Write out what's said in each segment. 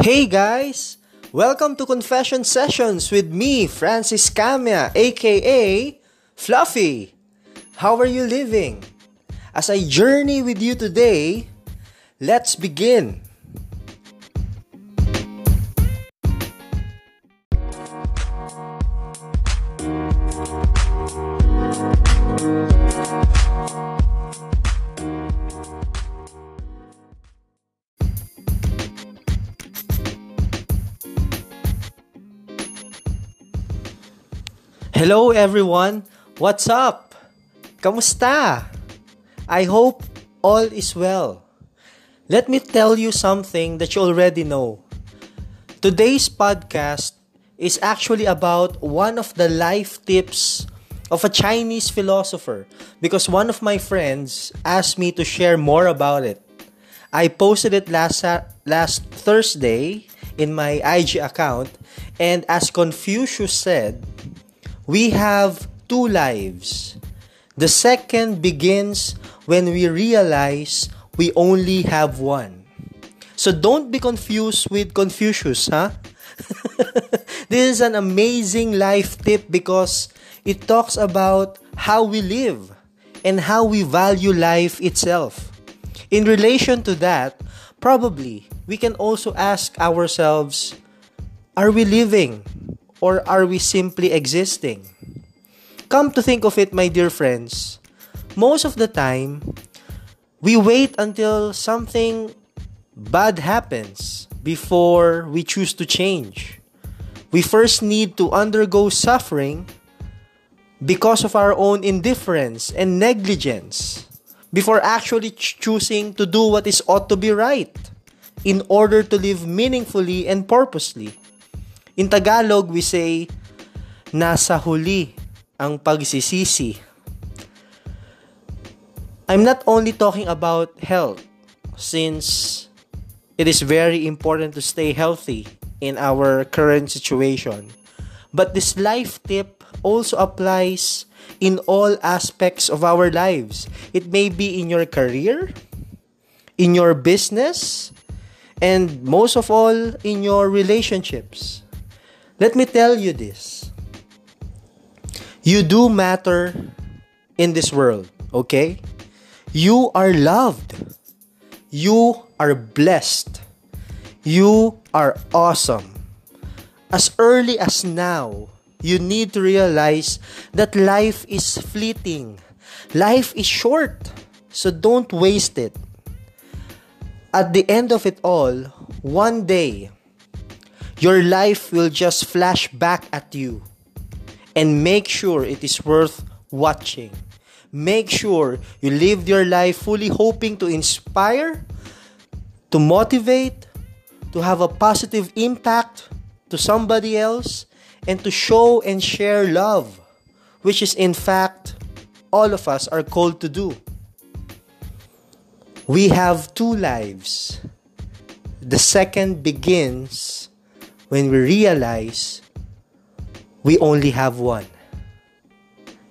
Hey guys! Welcome to Confession Sessions with me, Francis Camia, aka Fluffy. How are you living? As I journey with you today, let's begin. Hello everyone! What's up? Kamusta? I hope all is well. Let me tell you something that you already know. Today's podcast is actually about one of the life tips of a Chinese philosopher because one of my friends asked me to share more about it. I posted it last last Thursday in my IG account and as Confucius said, we have two lives. The second begins when we realize we only have one. So don't be confused with Confucius, huh? this is an amazing life tip because it talks about how we live and how we value life itself. In relation to that, probably we can also ask ourselves are we living or are we simply existing? Come to think of it, my dear friends, most of the time, we wait until something bad happens before we choose to change. We first need to undergo suffering because of our own indifference and negligence before actually choosing to do what is ought to be right in order to live meaningfully and purposely. In Tagalog, we say, nasa huli ang pagsisisi. I'm not only talking about health since it is very important to stay healthy in our current situation. But this life tip also applies in all aspects of our lives. It may be in your career, in your business, and most of all, in your relationships. Let me tell you this you do matter in this world, okay? You are loved. You are blessed. You are awesome. As early as now, you need to realize that life is fleeting. Life is short. So don't waste it. At the end of it all, one day, your life will just flash back at you and make sure it is worth watching. Make sure you live your life fully hoping to inspire, to motivate, to have a positive impact to somebody else, and to show and share love, which is in fact all of us are called to do. We have two lives. The second begins when we realize we only have one.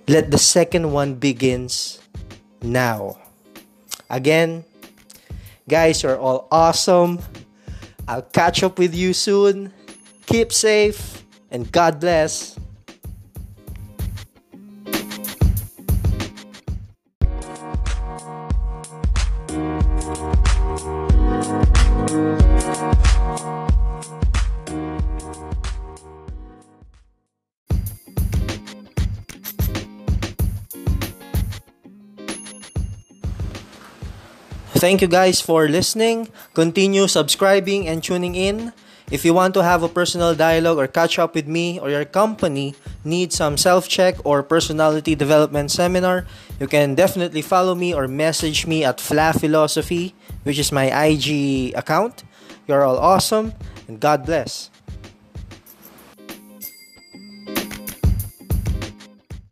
Let the second one begins now. Again, guys, you're all awesome. I'll catch up with you soon. Keep safe and God bless. Thank you guys for listening. Continue subscribing and tuning in. If you want to have a personal dialogue or catch up with me or your company need some self-check or personality development seminar, you can definitely follow me or message me at Fla Philosophy, which is my IG account. You're all awesome and God bless.